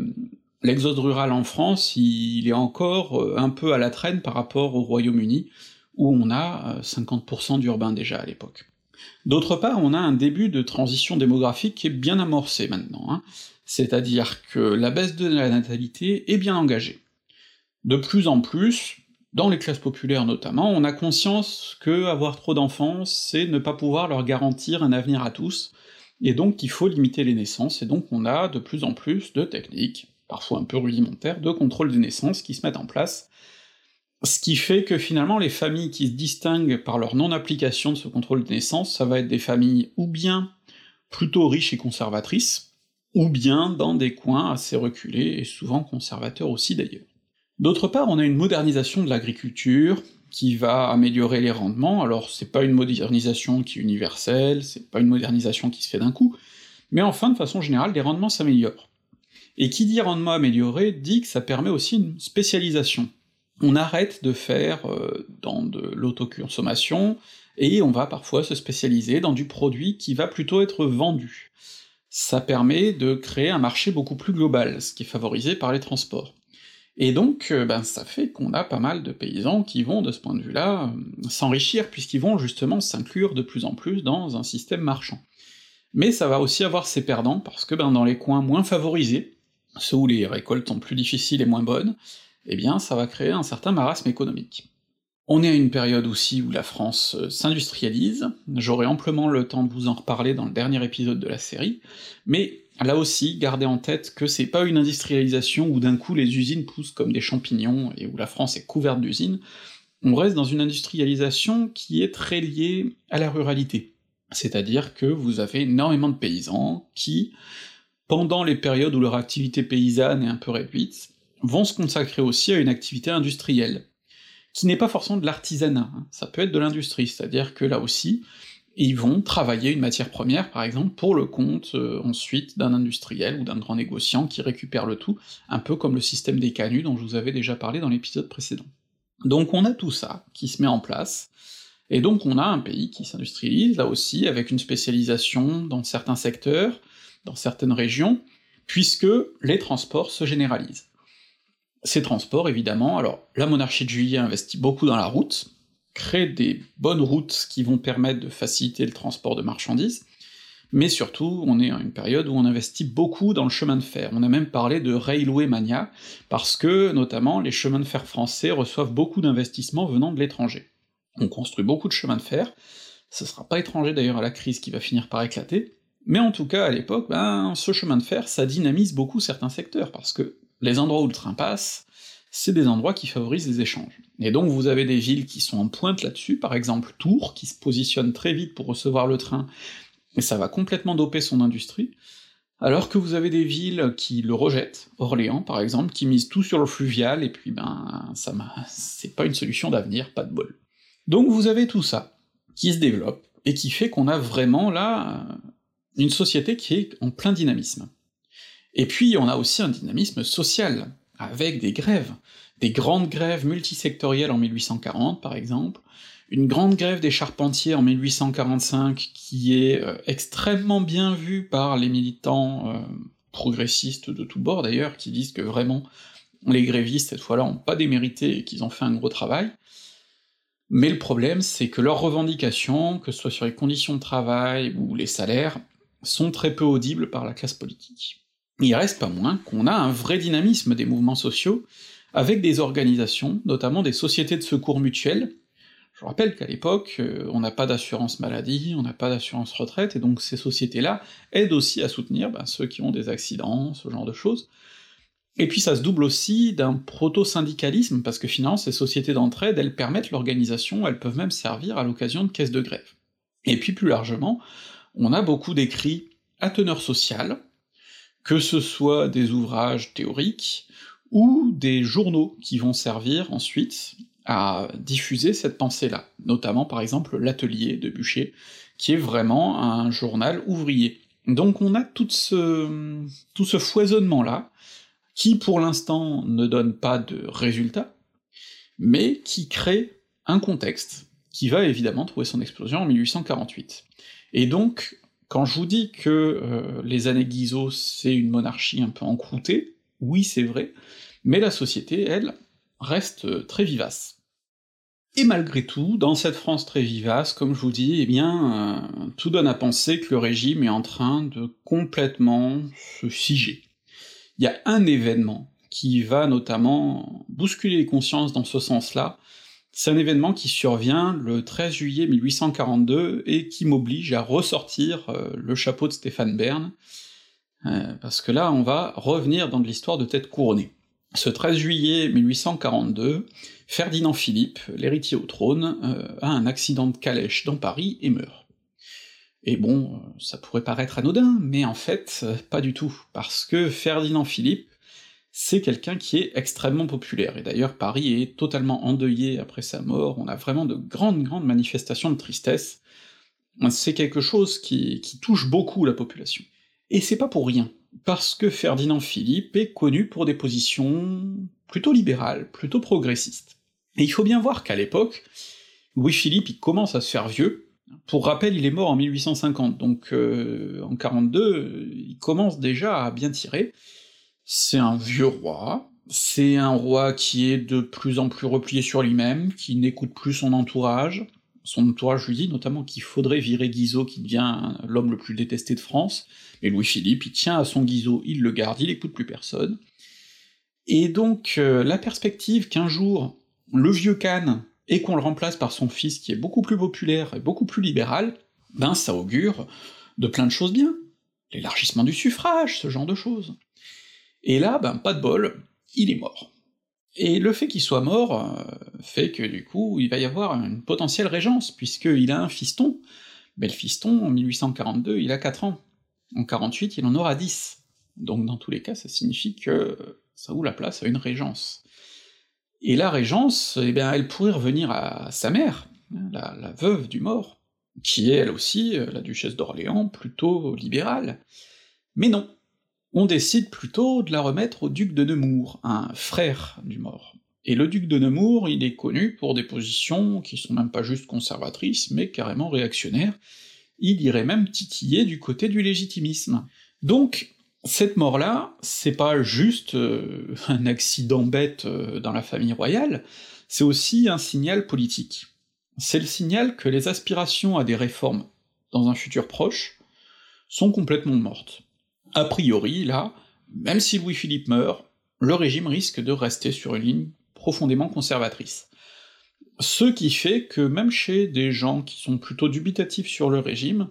l'exode rural en France, il, est encore euh, un peu à la traîne par rapport au Royaume-Uni, où on a 50% d'urbains déjà à l'époque. D'autre part, on a un début de transition démographique qui est bien amorcé maintenant, hein. c'est-à-dire que la baisse de la natalité est bien engagée. De plus en plus, dans les classes populaires notamment, on a conscience que avoir trop d'enfants, c'est ne pas pouvoir leur garantir un avenir à tous, et donc qu'il faut limiter les naissances, et donc on a de plus en plus de techniques, parfois un peu rudimentaires, de contrôle des naissances qui se mettent en place, ce qui fait que finalement les familles qui se distinguent par leur non-application de ce contrôle de naissance, ça va être des familles ou bien plutôt riches et conservatrices, ou bien dans des coins assez reculés, et souvent conservateurs aussi d'ailleurs. D'autre part, on a une modernisation de l'agriculture, qui va améliorer les rendements, alors c'est pas une modernisation qui est universelle, c'est pas une modernisation qui se fait d'un coup, mais enfin, de façon générale, les rendements s'améliorent. Et qui dit rendement amélioré dit que ça permet aussi une spécialisation, on arrête de faire euh, dans de l'autoconsommation, et on va parfois se spécialiser dans du produit qui va plutôt être vendu. Ça permet de créer un marché beaucoup plus global, ce qui est favorisé par les transports. Et donc, euh, ben, ça fait qu'on a pas mal de paysans qui vont, de ce point de vue-là, euh, s'enrichir, puisqu'ils vont justement s'inclure de plus en plus dans un système marchand. Mais ça va aussi avoir ses perdants, parce que ben, dans les coins moins favorisés, ceux où les récoltes sont plus difficiles et moins bonnes, eh bien ça va créer un certain marasme économique. On est à une période aussi où la France euh, s'industrialise, j'aurai amplement le temps de vous en reparler dans le dernier épisode de la série, mais là aussi, gardez en tête que c'est pas une industrialisation où d'un coup les usines poussent comme des champignons et où la France est couverte d'usines, on reste dans une industrialisation qui est très liée à la ruralité. C'est-à-dire que vous avez énormément de paysans qui, pendant les périodes où leur activité paysanne est un peu réduite, vont se consacrer aussi à une activité industrielle, qui n'est pas forcément de l'artisanat, hein. ça peut être de l'industrie, c'est-à-dire que là aussi, ils vont travailler une matière première, par exemple, pour le compte euh, ensuite d'un industriel ou d'un grand négociant qui récupère le tout, un peu comme le système des canuts dont je vous avais déjà parlé dans l'épisode précédent. Donc on a tout ça qui se met en place, Et donc on a un pays qui s'industrialise, là aussi, avec une spécialisation dans certains secteurs, dans certaines régions, puisque les transports se généralisent. Ces transports, évidemment, alors la monarchie de Juillet investit beaucoup dans la route, crée des bonnes routes qui vont permettre de faciliter le transport de marchandises, mais surtout, on est à une période où on investit beaucoup dans le chemin de fer. On a même parlé de railway mania, parce que, notamment, les chemins de fer français reçoivent beaucoup d'investissements venant de l'étranger. On construit beaucoup de chemins de fer, ce sera pas étranger d'ailleurs à la crise qui va finir par éclater, mais en tout cas, à l'époque, ben, ce chemin de fer, ça dynamise beaucoup certains secteurs, parce que les endroits où le train passe, c'est des endroits qui favorisent les échanges. Et donc vous avez des villes qui sont en pointe là-dessus, par exemple Tours, qui se positionne très vite pour recevoir le train, et ça va complètement doper son industrie, alors que vous avez des villes qui le rejettent, Orléans par exemple, qui misent tout sur le fluvial, et puis ben ça c'est pas une solution d'avenir, pas de bol. Donc vous avez tout ça, qui se développe, et qui fait qu'on a vraiment là une société qui est en plein dynamisme. Et puis on a aussi un dynamisme social, avec des grèves, des grandes grèves multisectorielles en 1840 par exemple, une grande grève des charpentiers en 1845 qui est euh, extrêmement bien vue par les militants euh, progressistes de tous bords d'ailleurs, qui disent que vraiment les grévistes cette fois-là ont pas démérité et qu'ils ont fait un gros travail, mais le problème c'est que leurs revendications, que ce soit sur les conditions de travail ou les salaires, sont très peu audibles par la classe politique. Il reste pas moins qu'on a un vrai dynamisme des mouvements sociaux, avec des organisations, notamment des sociétés de secours mutuels. Je rappelle qu'à l'époque, euh, on n'a pas d'assurance maladie, on n'a pas d'assurance retraite, et donc ces sociétés-là aident aussi à soutenir ben, ceux qui ont des accidents, ce genre de choses. Et puis ça se double aussi d'un proto-syndicalisme, parce que finalement ces sociétés d'entraide, elles permettent l'organisation, elles peuvent même servir à l'occasion de caisses de grève. Et puis plus largement, on a beaucoup d'écrits à teneur sociale, que ce soit des ouvrages théoriques, ou des journaux qui vont servir ensuite à diffuser cette pensée-là, notamment par exemple l'Atelier de Bûcher, qui est vraiment un journal ouvrier. Donc on a tout ce, tout ce foisonnement-là, qui pour l'instant ne donne pas de résultats, mais qui crée un contexte qui va évidemment trouver son explosion en 1848. Et donc, quand je vous dis que euh, les années Guizot, c'est une monarchie un peu encroûtée, oui c'est vrai, mais la société, elle, reste euh, très vivace. Et malgré tout, dans cette France très vivace, comme je vous dis, eh bien, euh, tout donne à penser que le régime est en train de complètement se figer. Il y a un événement qui va notamment bousculer les consciences dans ce sens-là, c'est un événement qui survient le 13 juillet 1842 et qui m'oblige à ressortir euh, le chapeau de Stéphane Bern, euh, parce que là on va revenir dans de l'histoire de tête couronnée. Ce 13 juillet 1842, Ferdinand Philippe, l'héritier au trône, euh, a un accident de calèche dans Paris et meurt. Et bon, ça pourrait paraître anodin, mais en fait, pas du tout, parce que Ferdinand Philippe c'est quelqu'un qui est extrêmement populaire, et d'ailleurs Paris est totalement endeuillé après sa mort, on a vraiment de grandes grandes manifestations de tristesse, c'est quelque chose qui, touche beaucoup la population. Et c'est pas pour rien, parce que Ferdinand Philippe est connu pour des positions plutôt libérales, plutôt progressistes. Et il faut bien voir qu'à l'époque, Louis-Philippe il commence à se faire vieux, pour rappel, il est mort en 1850, donc euh, en 42, il commence déjà à bien tirer, c'est un vieux roi, c'est un roi qui est de plus en plus replié sur lui-même, qui n'écoute plus son entourage, son entourage lui dit notamment qu'il faudrait virer Guizot, qui devient l'homme le plus détesté de France, et Louis-Philippe, il tient à son Guizot, il le garde, il écoute plus personne. Et donc, euh, la perspective qu'un jour, le vieux Cannes, et qu'on le remplace par son fils qui est beaucoup plus populaire et beaucoup plus libéral, ben ça augure de plein de choses bien. L'élargissement du suffrage, ce genre de choses. Et là, ben pas de bol, il est mort. Et le fait qu'il soit mort euh, fait que du coup, il va y avoir une potentielle régence, puisqu'il a un fiston, mais fiston, en 1842, il a 4 ans. En 48, il en aura 10. Donc dans tous les cas, ça signifie que ça ouvre la place à une régence. Et la régence, eh bien, elle pourrait revenir à sa mère, hein, la, la veuve du mort, qui est elle aussi, euh, la duchesse d'Orléans, plutôt libérale. Mais non, on décide plutôt de la remettre au duc de Nemours, un frère du mort. Et le duc de Nemours, il est connu pour des positions qui sont même pas juste conservatrices, mais carrément réactionnaires, il irait même titiller du côté du légitimisme. Donc, cette mort-là, c'est pas juste euh, un accident bête euh, dans la famille royale, c'est aussi un signal politique. C'est le signal que les aspirations à des réformes dans un futur proche sont complètement mortes. A priori, là, même si Louis-Philippe meurt, le régime risque de rester sur une ligne profondément conservatrice. Ce qui fait que même chez des gens qui sont plutôt dubitatifs sur le régime,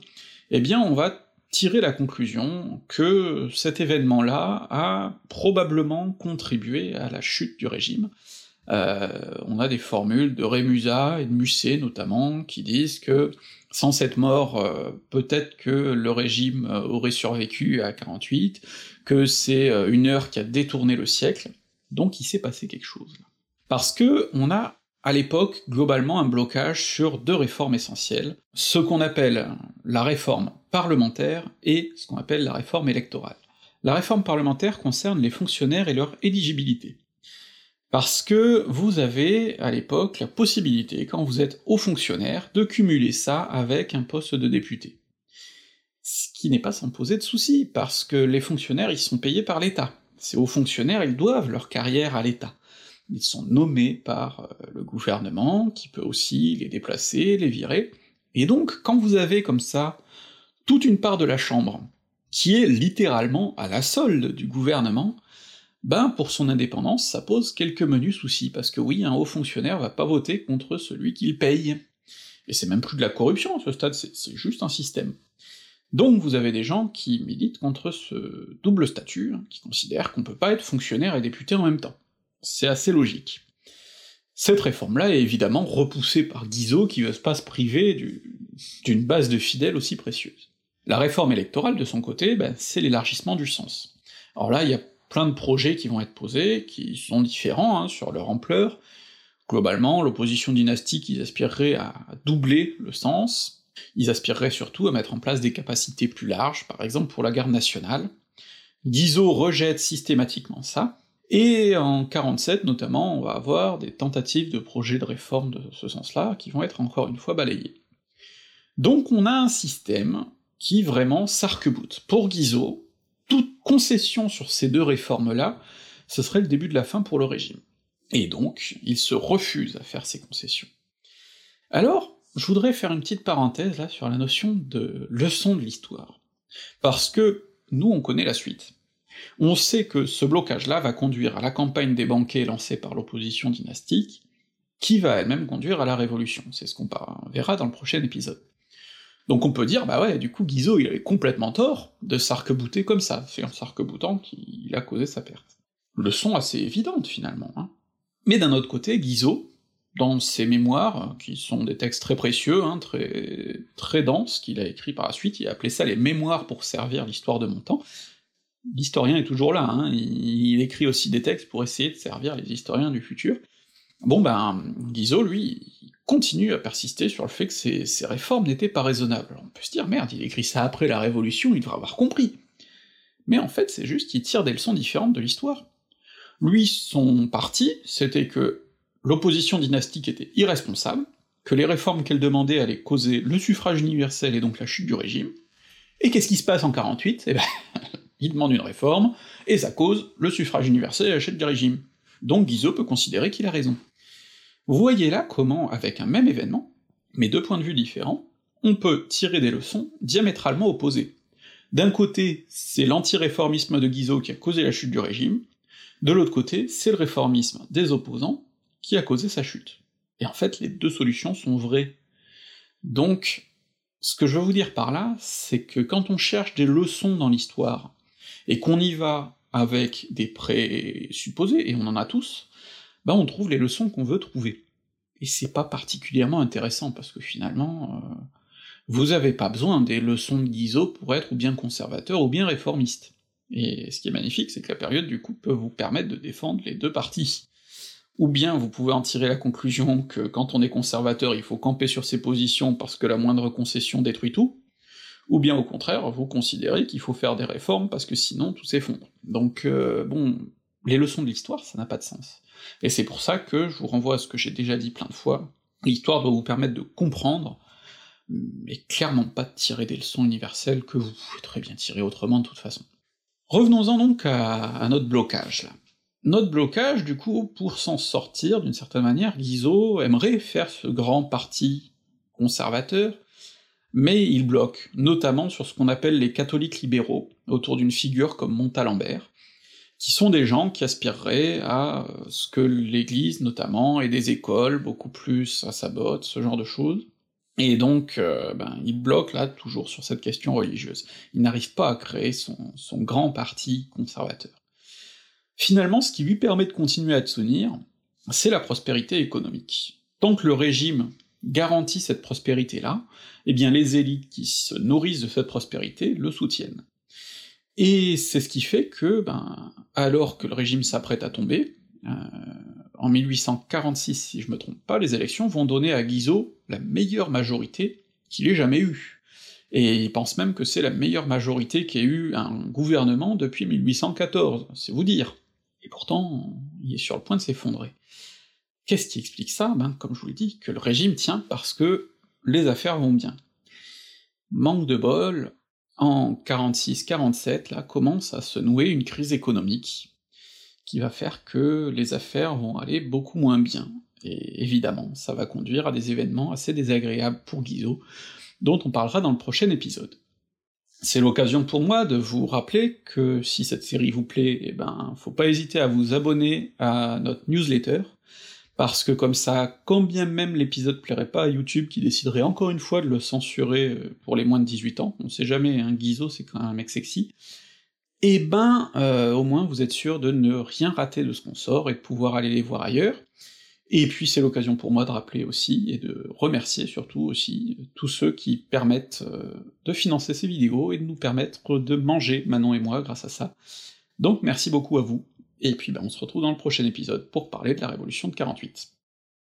eh bien on va tirer la conclusion que cet événement-là a probablement contribué à la chute du régime. Euh, on a des formules de Rémusat et de Musset notamment qui disent que sans cette mort, euh, peut-être que le régime euh, aurait survécu à 48, que c'est une heure qui a détourné le siècle, donc il s'est passé quelque chose. Parce que on a à l'époque globalement un blocage sur deux réformes essentielles, ce qu'on appelle la réforme parlementaire et ce qu'on appelle la réforme électorale. La réforme parlementaire concerne les fonctionnaires et leur éligibilité. Parce que vous avez, à l'époque, la possibilité, quand vous êtes haut fonctionnaire, de cumuler ça avec un poste de député. Ce qui n'est pas sans poser de soucis, parce que les fonctionnaires, ils sont payés par l'État. Ces hauts fonctionnaires, ils doivent leur carrière à l'État. Ils sont nommés par euh, le gouvernement, qui peut aussi les déplacer, les virer, et donc quand vous avez comme ça toute une part de la Chambre, qui est littéralement à la solde du gouvernement, ben pour son indépendance, ça pose quelques menus soucis, parce que oui, un haut fonctionnaire va pas voter contre celui qu'il paye. Et c'est même plus de la corruption à ce stade, c'est juste un système. Donc vous avez des gens qui militent contre ce double statut, hein, qui considèrent qu'on peut pas être fonctionnaire et député en même temps. C'est assez logique. Cette réforme-là est évidemment repoussée par Guizot qui veut pas se priver d'une base de fidèles aussi précieuse. La réforme électorale, de son côté, ben, c'est l'élargissement du sens. Alors là, il y a plein de projets qui vont être posés, qui sont différents hein, sur leur ampleur. Globalement, l'opposition dynastique, ils aspireraient à doubler le sens, ils aspireraient surtout à mettre en place des capacités plus larges, par exemple pour la garde nationale. Guizot rejette systématiquement ça, et en 47 notamment, on va avoir des tentatives de projets de réforme de ce sens-là, qui vont être encore une fois balayées. Donc on a un système qui vraiment s'arc-boute. Pour Guizot, toute concession sur ces deux réformes-là, ce serait le début de la fin pour le régime. Et donc, il se refuse à faire ces concessions. Alors, je voudrais faire une petite parenthèse là sur la notion de leçon de l'histoire. Parce que nous, on connaît la suite. On sait que ce blocage-là va conduire à la campagne des banquets lancée par l'opposition dynastique, qui va elle-même conduire à la révolution, c'est ce qu'on verra dans le prochain épisode. Donc on peut dire, bah ouais, du coup Guizot il avait complètement tort de s'arc-bouter comme ça, c'est en s'arc-boutant qu'il a causé sa perte. Leçon assez évidente finalement. Hein. Mais d'un autre côté, Guizot, dans ses mémoires, qui sont des textes très précieux, hein, très, très denses, qu'il a écrit par la suite, il a appelé ça les mémoires pour servir l'histoire de mon temps, l'historien est toujours là, hein, il, écrit aussi des textes pour essayer de servir les historiens du futur. Bon ben, Guizot, lui, continue à persister sur le fait que ces, réformes n'étaient pas raisonnables. On peut se dire, merde, il écrit ça après la Révolution, il devrait avoir compris. Mais en fait, c'est juste qu'il tire des leçons différentes de l'histoire. Lui, son parti, c'était que l'opposition dynastique était irresponsable, que les réformes qu'elle demandait allaient causer le suffrage universel et donc la chute du régime, et qu'est-ce qui se passe en 48 Eh ben, il demande une réforme, et ça cause le suffrage universel et la chute du régime. Donc Guizot peut considérer qu'il a raison. Voyez là comment, avec un même événement, mais deux points de vue différents, on peut tirer des leçons diamétralement opposées. D'un côté, c'est l'anti-réformisme de Guizot qui a causé la chute du régime, de l'autre côté, c'est le réformisme des opposants qui a causé sa chute. Et en fait, les deux solutions sont vraies. Donc, ce que je veux vous dire par là, c'est que quand on cherche des leçons dans l'histoire, et qu'on y va avec des présupposés, et on en a tous, bah on trouve les leçons qu'on veut trouver. Et c'est pas particulièrement intéressant, parce que finalement, euh, vous avez pas besoin des leçons de Guizot pour être ou bien conservateur ou bien réformiste. Et ce qui est magnifique, c'est que la période du coup peut vous permettre de défendre les deux parties. Ou bien vous pouvez en tirer la conclusion que quand on est conservateur, il faut camper sur ses positions parce que la moindre concession détruit tout, ou bien au contraire, vous considérez qu'il faut faire des réformes parce que sinon tout s'effondre. Donc euh, bon, les leçons de l'histoire, ça n'a pas de sens. Et c'est pour ça que je vous renvoie à ce que j'ai déjà dit plein de fois, l'histoire doit vous permettre de comprendre, mais clairement pas de tirer des leçons universelles que vous pouvez bien tirer autrement de toute façon. Revenons-en donc à, à, notre blocage, là. Notre blocage, du coup, pour s'en sortir d'une certaine manière, Guizot aimerait faire ce grand parti conservateur, mais il bloque, notamment sur ce qu'on appelle les catholiques libéraux, autour d'une figure comme Montalembert, qui sont des gens qui aspireraient à ce que l'Église, notamment, ait des écoles beaucoup plus à sa botte, ce genre de choses, et donc, euh, ben, il bloque là toujours sur cette question religieuse. Il n'arrive pas à créer son, son, grand parti conservateur. Finalement, ce qui lui permet de continuer à tenir, c'est la prospérité économique. Tant que le régime garantit cette prospérité-là, eh bien les élites qui se nourrissent de cette prospérité le soutiennent. Et c'est ce qui fait que, ben, alors que le régime s'apprête à tomber, euh, en 1846, si je me trompe pas, les élections vont donner à Guizot la meilleure majorité qu'il ait jamais eue. Et il pense même que c'est la meilleure majorité qu'ait eu un gouvernement depuis 1814, c'est vous dire. Et pourtant, il est sur le point de s'effondrer. Qu'est-ce qui explique ça? Ben, comme je vous l'ai dit, que le régime tient parce que les affaires vont bien. Manque de bol, en 46-47, là, commence à se nouer une crise économique, qui va faire que les affaires vont aller beaucoup moins bien, et évidemment, ça va conduire à des événements assez désagréables pour Guizot, dont on parlera dans le prochain épisode. C'est l'occasion pour moi de vous rappeler que si cette série vous plaît, eh ben, faut pas hésiter à vous abonner à notre newsletter, parce que comme ça, quand bien même l'épisode plairait pas à YouTube qui déciderait encore une fois de le censurer euh, pour les moins de 18 ans, on sait jamais, un hein, Guizot c'est quand même un mec sexy, eh ben, euh, au moins vous êtes sûr de ne rien rater de ce qu'on sort et de pouvoir aller les voir ailleurs, et puis c'est l'occasion pour moi de rappeler aussi, et de remercier surtout aussi, tous ceux qui permettent euh, de financer ces vidéos et de nous permettre de manger, Manon et moi, grâce à ça. Donc merci beaucoup à vous, et puis ben, on se retrouve dans le prochain épisode pour parler de la Révolution de 48.